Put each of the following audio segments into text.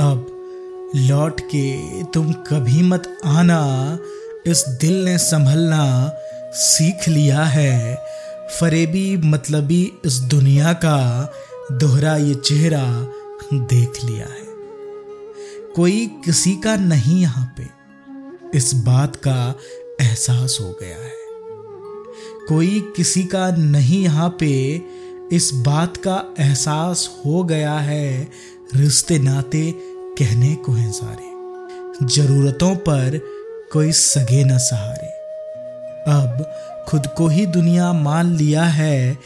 अब लौट के तुम कभी मत आना, इस दिल ने संभलना सीख लिया है। फरेबी मतलबी इस दुनिया का दोहरा ये चेहरा देख लिया है। कोई किसी का नहीं यहाँ पे, इस बात का एहसास हो गया है। कोई किसी का नहीं यहाँ पे, इस बात का एहसास हो गया है रिश्ते नाते कहने को हैं सारे। जरूरतों पर कोई सगे न सहारे। अब खुद को ही दुनिया मान लिया है,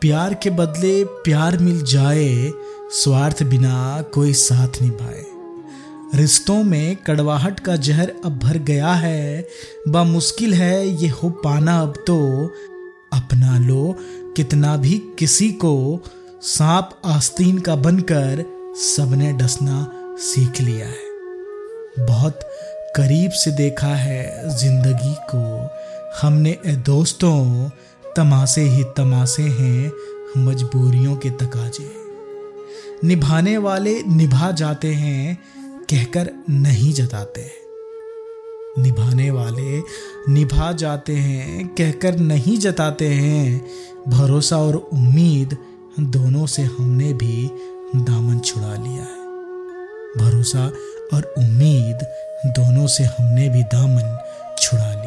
प्यार के बदले प्यार मिल जाए, स्वार्थ बिना कोई साथ निभाए। रिश्तों में कड़वाहट का जहर अब भर गया है बा मुश्किल है ये हो पाना अब तो। अपना लो कितना भी किसी को, सांप आस्तीन का बनकर सबने डसना सीख लिया है। बहुत करीब से देखा है ज़िंदगी को। हमने ए दोस्तों, तमाशे ही तमाशे हैं, मजबूरियों के तकाजे। निभाने वाले निभा जाते हैं, कहकर नहीं जताते। निभाने वाले निभा जाते हैं, कहकर नहीं जताते हैं। भरोसा और उम्मीद दोनों से हमने भी दामन छुड़ा लिया है। भरोसा और उम्मीद दोनों से हमने भी दामन छुड़ा लिया।